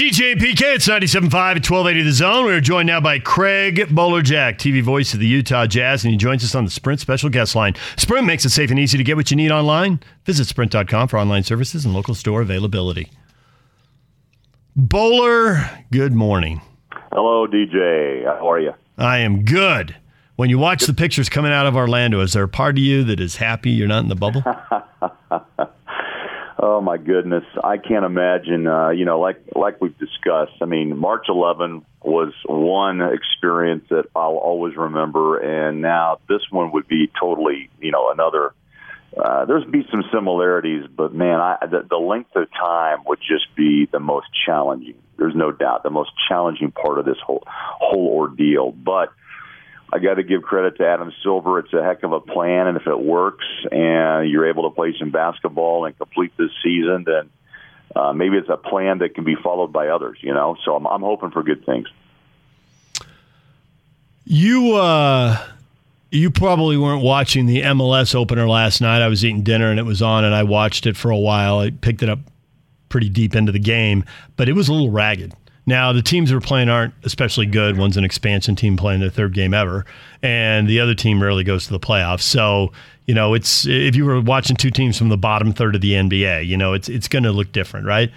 DJ PK, it's 97.5 at 1280 The Zone. We're joined now by Craig Bolerjack, TV voice of the Utah Jazz, and he joins us on the Sprint special guest line. Sprint makes it safe and easy to get what you need online. Visit sprint.com for online services and local store availability. Bowler, good morning. Hello, DJ. How are you? I am good. When you watch the pictures coming out of Orlando, is there a part of you that is happy you're not in the bubble? Oh my goodness, I can't imagine. Uh, you know, like like we've discussed. I mean, March 11 was one experience that I'll always remember, and now this one would be totally, you know, another. Uh, there's be some similarities, but man, I, the, the length of time would just be the most challenging. There's no doubt the most challenging part of this whole whole ordeal. But I got to give credit to Adam Silver. It's a heck of a plan, and if it works and you're able to play some basketball and complete this season, then uh, maybe it's a plan that can be followed by others. You know, so I'm, I'm hoping for good things. You uh, you probably weren't watching the MLS opener last night. I was eating dinner and it was on, and I watched it for a while. I picked it up pretty deep into the game, but it was a little ragged. Now, the teams we're playing aren't especially good. One's an expansion team playing their third game ever, and the other team rarely goes to the playoffs. So, you know, it's if you were watching two teams from the bottom third of the NBA, you know, it's it's going to look different, right?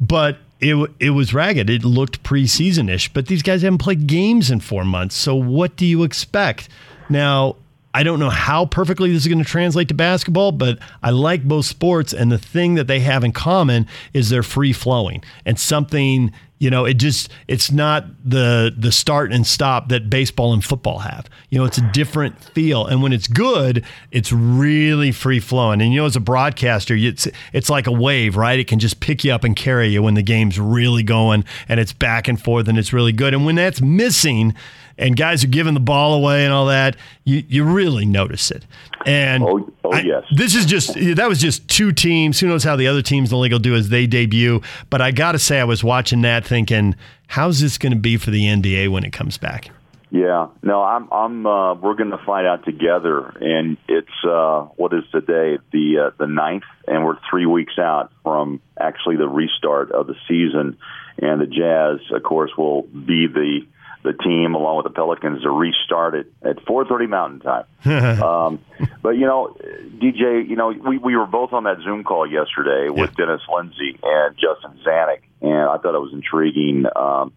But it it was ragged. It looked preseason ish, but these guys haven't played games in four months. So, what do you expect? Now, I don't know how perfectly this is going to translate to basketball, but I like both sports. And the thing that they have in common is they're free flowing and something you know, it just it's not the the start and stop that baseball and football have. You know, it's a different feel, and when it's good, it's really free flowing. And you know, as a broadcaster, it's it's like a wave, right? It can just pick you up and carry you when the game's really going and it's back and forth and it's really good. And when that's missing, and guys are giving the ball away and all that, you, you really notice it. And oh, oh I, yes, this is just that was just two teams. Who knows how the other teams in the league will do as they debut? But I got to say, I was watching that thinking, how's this going to be for the NBA when it comes back? Yeah, no, I'm. I'm. Uh, we're going to find out together, and it's uh, what is today the uh, the ninth, and we're three weeks out from actually the restart of the season, and the Jazz, of course, will be the the team along with the Pelicans to restart it at 4:30 Mountain Time. um, but you know, DJ, you know, we we were both on that Zoom call yesterday with yeah. Dennis Lindsey and Justin Zanik, and I thought it was intriguing um,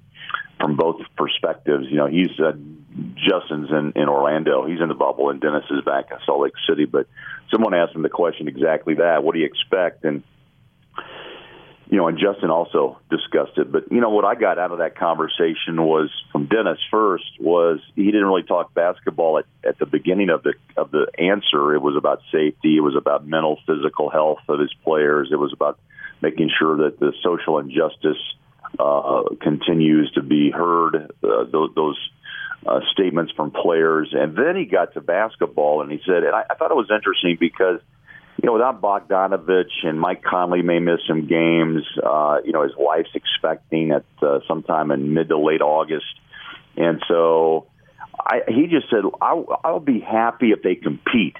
from both perspectives. You know, he's uh, Justin's in, in Orlando, he's in the bubble, and Dennis is back in Salt Lake City. But someone asked him the question exactly that: What do you expect? And you know, and Justin also discussed it. But you know, what I got out of that conversation was from Dennis first was he didn't really talk basketball at, at the beginning of the of the answer. It was about safety. It was about mental, physical health of his players. It was about making sure that the social injustice uh, continues to be heard. Uh, those, those uh, statements from players, and then he got to basketball, and he said, and I, I thought it was interesting because you know, without Bogdanovich and Mike Conley may miss some games. Uh, you know, his wife's expecting at uh, sometime in mid to late August, and so I, he just said, I'll, "I'll be happy if they compete."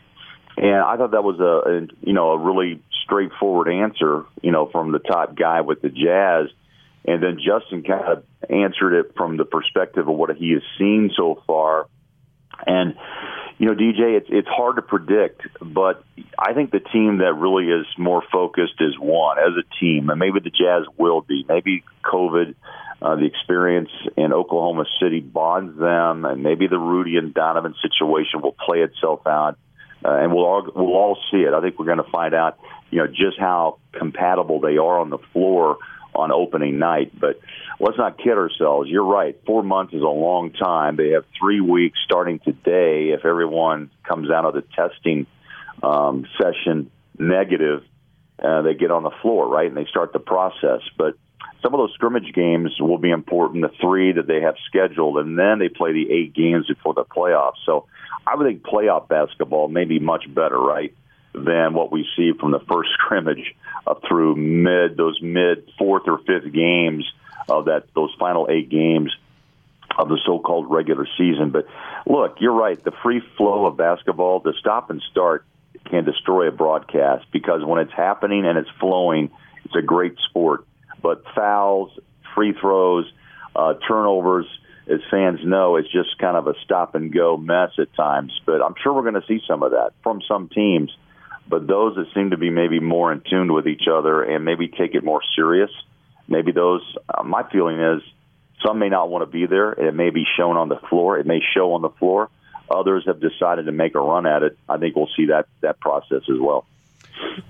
And I thought that was a, a you know a really straightforward answer, you know, from the top guy with the Jazz. And then Justin kind of answered it from the perspective of what he has seen so far. And you know, DJ, it's it's hard to predict, but I think the team that really is more focused is one as a team, and maybe the Jazz will be. Maybe COVID, uh, the experience in Oklahoma City bonds them, and maybe the Rudy and Donovan situation will play itself out, uh, and we'll all we'll all see it. I think we're going to find out, you know, just how compatible they are on the floor on opening night. But let's not kid ourselves. You're right. Four months is a long time. They have three weeks starting today. If everyone comes out of the testing um, session negative, uh, they get on the floor, right, and they start the process. But some of those scrimmage games will be important, the three that they have scheduled, and then they play the eight games before the playoffs. So I would think playoff basketball may be much better, right? Than what we see from the first scrimmage up through mid those mid fourth or fifth games of that those final eight games of the so-called regular season. But look, you're right. The free flow of basketball, the stop and start, can destroy a broadcast because when it's happening and it's flowing, it's a great sport. But fouls, free throws, uh, turnovers. As fans know, it's just kind of a stop and go mess at times. But I'm sure we're going to see some of that from some teams. But those that seem to be maybe more in tune with each other and maybe take it more serious, maybe those. Uh, my feeling is some may not want to be there. It may be shown on the floor. It may show on the floor. Others have decided to make a run at it. I think we'll see that that process as well.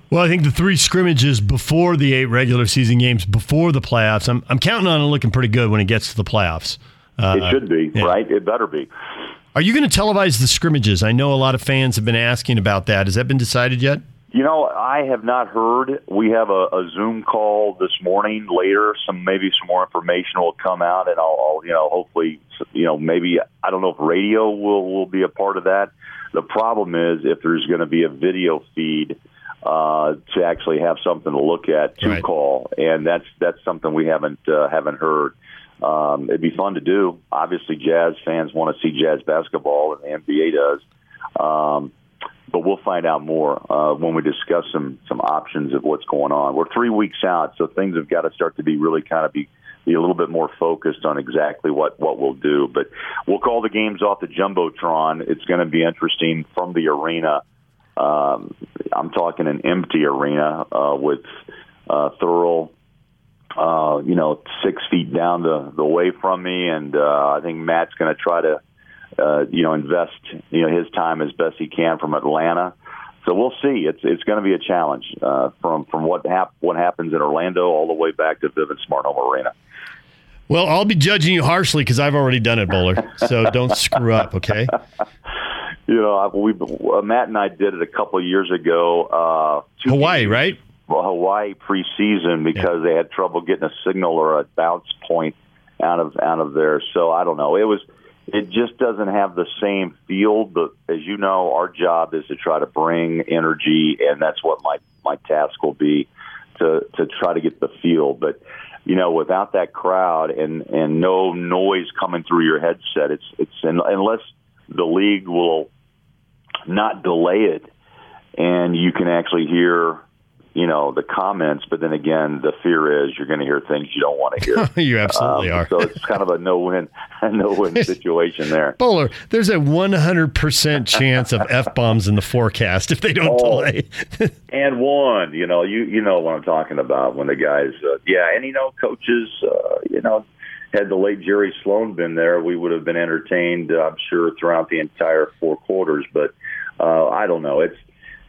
Well, I think the three scrimmages before the eight regular season games before the playoffs, I'm, I'm counting on it looking pretty good when it gets to the playoffs. Uh, it should be, yeah. right? It better be. Are you going to televise the scrimmages? I know a lot of fans have been asking about that. Has that been decided yet? You know, I have not heard. We have a, a Zoom call this morning. Later, some maybe some more information will come out, and I'll, I'll you know hopefully you know maybe I don't know if radio will will be a part of that. The problem is if there's going to be a video feed uh, to actually have something to look at to right. call, and that's that's something we haven't uh, haven't heard. Um, it'd be fun to do. Obviously, Jazz fans want to see Jazz basketball, and the NBA does. Um, but we'll find out more uh, when we discuss some some options of what's going on. We're three weeks out, so things have got to start to be really kind of be be a little bit more focused on exactly what what we'll do. But we'll call the games off the jumbotron. It's going to be interesting from the arena. Um, I'm talking an empty arena uh, with uh, Thurl, uh, you know, six feet down the the way from me, and uh, I think Matt's going to try to, uh, you know, invest you know his time as best he can from Atlanta. So we'll see. It's it's going to be a challenge uh, from from what hap- what happens in Orlando all the way back to Vivint Smart Home Arena. Well, I'll be judging you harshly because I've already done it, Bowler. So don't screw up, okay? You know, we Matt and I did it a couple of years ago. Uh, Hawaii, games, right? Hawaii preseason because yeah. they had trouble getting a signal or a bounce point out of out of there. So I don't know. It was it just doesn't have the same feel. But as you know, our job is to try to bring energy, and that's what my my task will be to to try to get the feel. But you know, without that crowd and and no noise coming through your headset, it's it's unless the league will not delay it, and you can actually hear you know the comments but then again the fear is you're going to hear things you don't want to hear you absolutely um, are so it's kind of a no-win a no-win situation there bowler there's a 100% chance of f-bombs in the forecast if they don't oh, delay and one you know you you know what i'm talking about when the guys uh, yeah and you know coaches uh, you know had the late Jerry Sloan been there, we would have been entertained, I'm sure, throughout the entire four quarters. But uh, I don't know. It's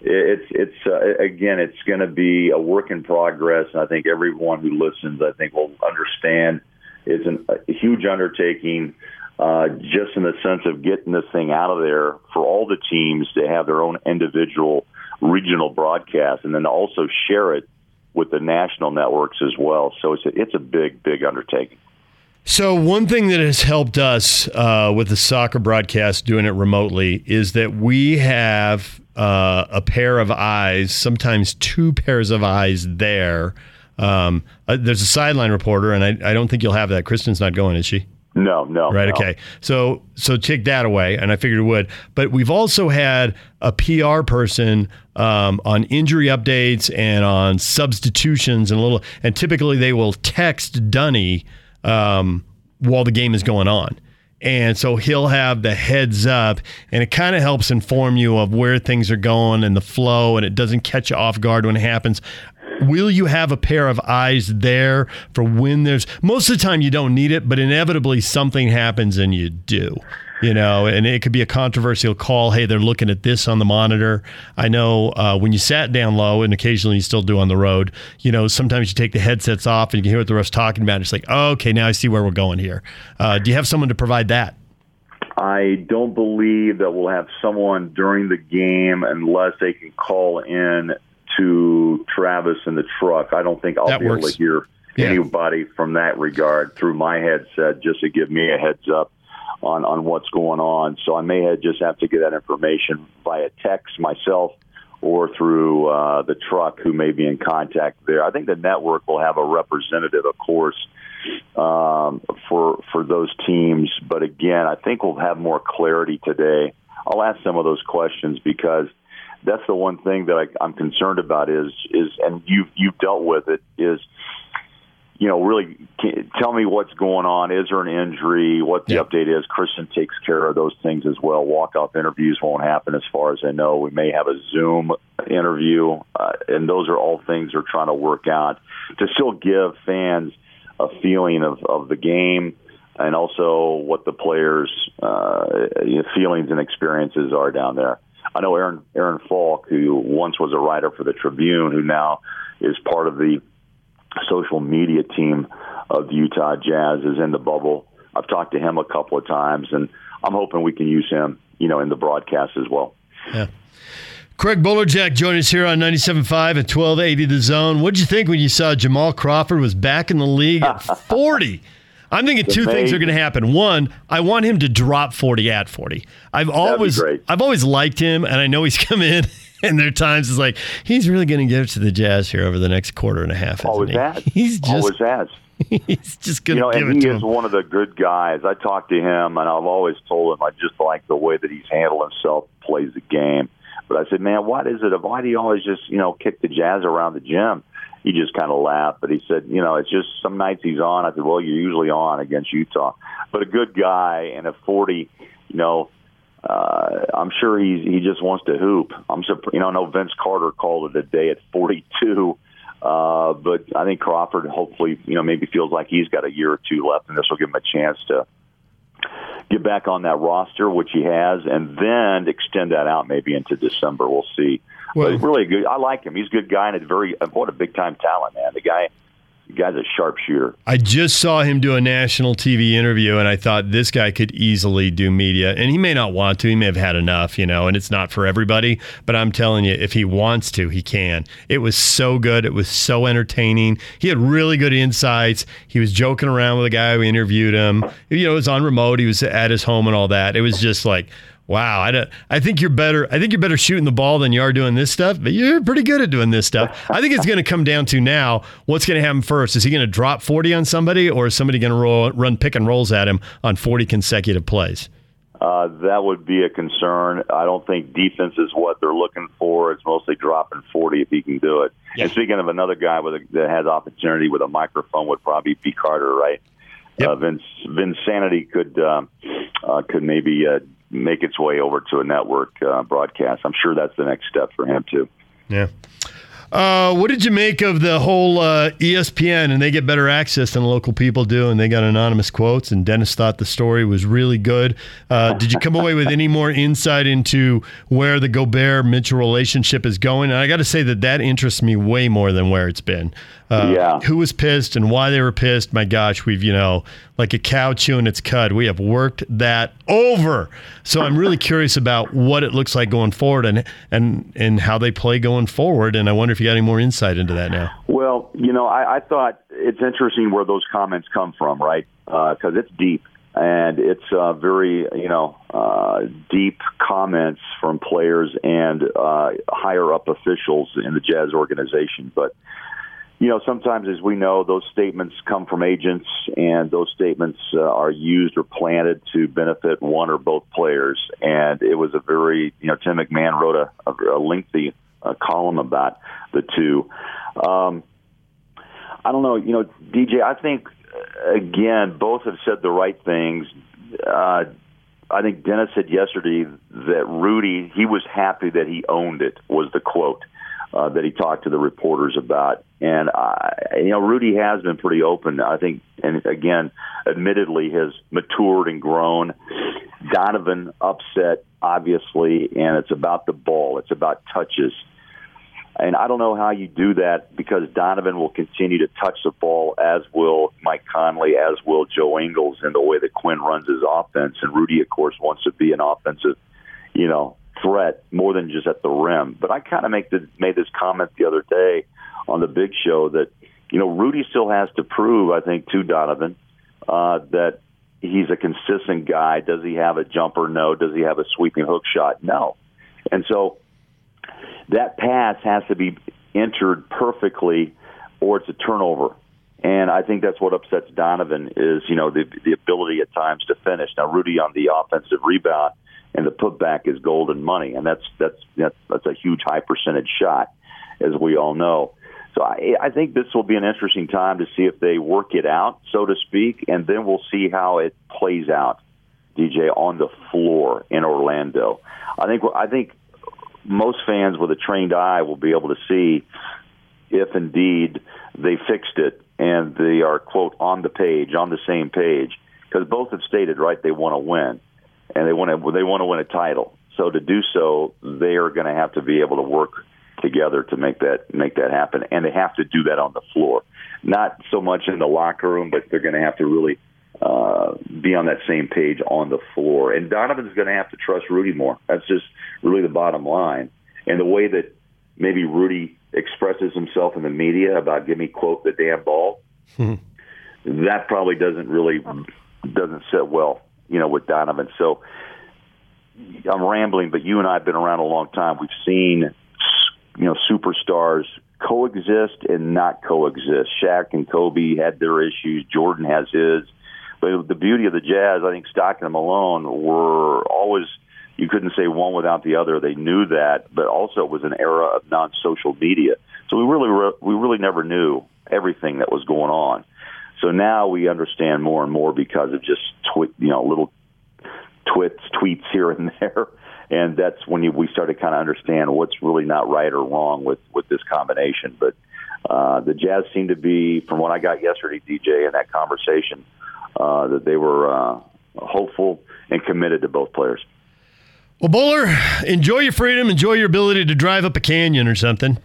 it's it's uh, again, it's going to be a work in progress, and I think everyone who listens, I think, will understand it's an, a huge undertaking. Uh, just in the sense of getting this thing out of there for all the teams to have their own individual regional broadcast, and then also share it with the national networks as well. So it's a, it's a big, big undertaking. So, one thing that has helped us uh, with the soccer broadcast doing it remotely is that we have uh, a pair of eyes, sometimes two pairs of eyes there. Um, uh, there's a sideline reporter, and I, I, don't think you'll have that. Kristen's not going, is she? No, no. Right. No. Okay. So, so take that away, and I figured it would. But we've also had a PR person um, on injury updates and on substitutions and a little. And typically, they will text Dunny um, while the game is going on. And so he'll have the heads up, and it kind of helps inform you of where things are going and the flow, and it doesn't catch you off guard when it happens. Will you have a pair of eyes there for when there's most of the time you don't need it, but inevitably something happens and you do you know, and it could be a controversial call. Hey, they're looking at this on the monitor. I know uh, when you sat down low, and occasionally you still do on the road, you know, sometimes you take the headsets off and you can hear what the ref's talking about. It's like, oh, okay, now I see where we're going here. Uh, do you have someone to provide that? I don't believe that we'll have someone during the game unless they can call in to Travis in the truck. I don't think I'll that be works. able to hear yeah. anybody from that regard through my headset just to give me a heads up on on what's going on. So I may have just have to get that information via text myself or through uh, the truck who may be in contact there. I think the network will have a representative, of course, um, for for those teams. But again, I think we'll have more clarity today. I'll ask some of those questions because that's the one thing that I, I'm concerned about is is and you've you've dealt with it is you know, really tell me what's going on. Is there an injury? What the Yeah. update is? Kristen takes care of those things as well. Walk off interviews won't happen, as far as I know. We may have a Zoom interview, uh, and those are all things they're trying to work out to still give fans a feeling of, of the game and also what the players' uh, feelings and experiences are down there. I know Aaron Aaron Falk, who once was a writer for the Tribune, who now is part of the social media team of the Utah Jazz, is in the bubble. I've talked to him a couple of times, and I'm hoping we can use him, you know, in the broadcast as well. Yeah. Craig Bolerjack joined us here on 97.5 at 1280 The Zone. What'd you think when you saw Jamal Crawford was back in the league at 40? I'm thinking two things are going to happen. One, I want him to drop 40 at 40. I've always. I've always liked him, and I know he's come in, and there are times it's like he's really going to give it to the Jazz here over the next quarter and a half. Always he? has. He's just Always has. he's just going You to know, give and it he to is him. one of the good guys. I talked to him, and I've always told him I just like the way that he's handled himself, plays the game. But I said, man, what is it? Why do you always just, you know, kick the Jazz around the gym? He just kind of laughed, but he said, you know, it's just some nights he's on. I said, well, you're usually on against Utah, but a good guy and a 40, you know, uh, I'm sure he's he just wants to hoop. I'm surprised, you know, I know Vince Carter called it a day at 42. Uh, but I think Crawford hopefully, you know, maybe feels like he's got a year or two left, and this will give him a chance to get back on that roster, which he has, and then extend that out maybe into December. We'll see. Well- but really good. I like him. He's a good guy and a very what a big time talent, man. The guy, guy's a sharpshooter. I just saw him do a national TV interview, and I thought this guy could easily do media. And he may not want to. He may have had enough, you know, and it's not for everybody. But I'm telling you, if he wants to, he can. It was so good. It was so entertaining. He had really good insights. He was joking around with the guy who interviewed him. You know, it was on remote. He was at his home and all that. It was just like, Wow, I, don't, I think you're better. I think you're better shooting the ball than you are doing this stuff. But you're pretty good at doing this stuff. I think it's going to come down to now what's going to happen first. Is he going to drop 40 on somebody, or is somebody going to roll, run pick and rolls at him on 40 consecutive plays? Uh, that would be a concern. I don't think defense is what they're looking for. It's mostly dropping 40 if he can do it. Yeah. And speaking of another guy with a, that has opportunity with a microphone would probably be Carter, right? Yep. Uh, Vince Vinsanity could um, uh, could maybe uh, make its way over to a network uh, broadcast. I'm sure that's the next step for him too. Yeah. Uh, what did you make of the whole uh, ESPN and they get better access than local people do, and they got anonymous quotes? And Dennis thought the story was really good. Uh, did you come away with any more insight into where the Gobert Mitchell relationship is going? And I got to say that that interests me way more than where it's been. Uh, Yeah. Who was pissed and why they were pissed? My gosh, we've you know like a cow chewing its cud. We have worked that over. So I'm really curious about what it looks like going forward and and and how they play going forward. And I wonder if you got any more insight into that now. Well, you know, I, I thought it's interesting where those comments come from, right? Because it's deep and it's uh, very, you know, uh, deep comments from players and uh, higher up officials in the Jazz organization. But you know, sometimes, as we know, those statements come from agents, and those statements uh, are used or planted to benefit one or both players. And it was a very, you know, Tim McMahon wrote a, a, lengthy uh, column about the two. Um, I don't know, you know, DJ. I think uh, again, both have said the right things. Uh, I think Dennis said yesterday that Rudy, he was happy that he owned it. Was the quote uh, that he talked to the reporters about. And I, you know, Rudy has been pretty open. I think, and again, admittedly, has matured and grown. Donovan upset, obviously, and it's about the ball. It's about touches. And I don't know how you do that because Donovan will continue to touch the ball, as will Mike Conley, as will Joe Ingles, in the way that Quinn runs his offense. And Rudy, of course, wants to be an offensive, you know, threat more than just at the rim. But I kind of make the, made this comment the other day on the Big Show that you know Rudy still has to prove, I think, to Donovan uh, that he's a consistent guy. Does he have a jumper? No. Does he have a sweeping hook shot? No. And so that pass has to be entered perfectly, or it's a turnover. And I think that's what upsets Donovan is you know the the ability at times to finish. Now Rudy on the offensive rebound and the putback is golden money, and that's that's that's that's a huge high percentage shot, as we all know. So I, I think this will be an interesting time to see if they work it out, so to speak, and then we'll see how it plays out, DJ, on the floor in Orlando. I think I think most fans with a trained eye will be able to see if indeed they fixed it and they are quote on the page, on the same page, because both have stated right they want to win and they want to they want to win a title. So to do so, they are going to have to be able to work together to make that make that happen, and they have to do that on the floor, not so much in the locker room, but they're going to have to really uh, be on that same page on the floor. And Donovan's going to have to trust Rudy more. That's just really the bottom line. And the way that maybe Rudy expresses himself in the media about "give me quote the damn ball," that probably doesn't really doesn't sit well, you know, with Donovan. So. I'm rambling, but you and I have been around a long time. We've seen you know superstars coexist and not coexist. Shaq and Kobe had their issues. Jordan has his. But the beauty of the Jazz, I think Stockton and Malone were always you couldn't say one without the other. They knew that, but also it was an era of non-social media. So we really we really never knew everything that was going on. So now we understand more and more because of just twi- you know little twits tweets here and there and that's when you, we started kind of understand what's really not right or wrong with with this combination. But uh, the Jazz seemed to be, from what I got yesterday, DJ, in that conversation, uh, that they were uh, hopeful and committed to both players. Well, Bowler, enjoy your freedom, enjoy your ability to drive up a canyon or something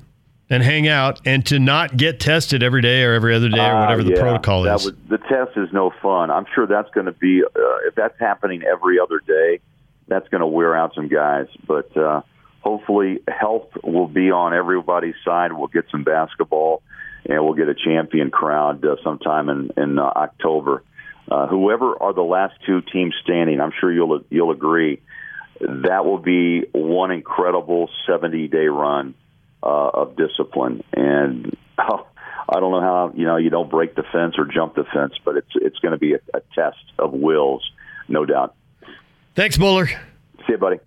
and hang out and to not get tested every day or every other day or whatever uh, yeah, the protocol is. Was, the test is no fun. I'm sure that's going to be, uh, if that's happening every other day, that's going to wear out some guys. But uh, hopefully, health will be on everybody's side. We'll get some basketball, and we'll get a champion crowd uh, sometime in in uh, October. Uh, whoever are the last two teams standing, I'm sure you'll you'll agree that will be one incredible 70 day run uh, of discipline. And oh, I don't know how you know you don't break the fence or jump the fence, but it's it's going to be a, a test of wills, no doubt. Thanks, Bowler. See you, buddy.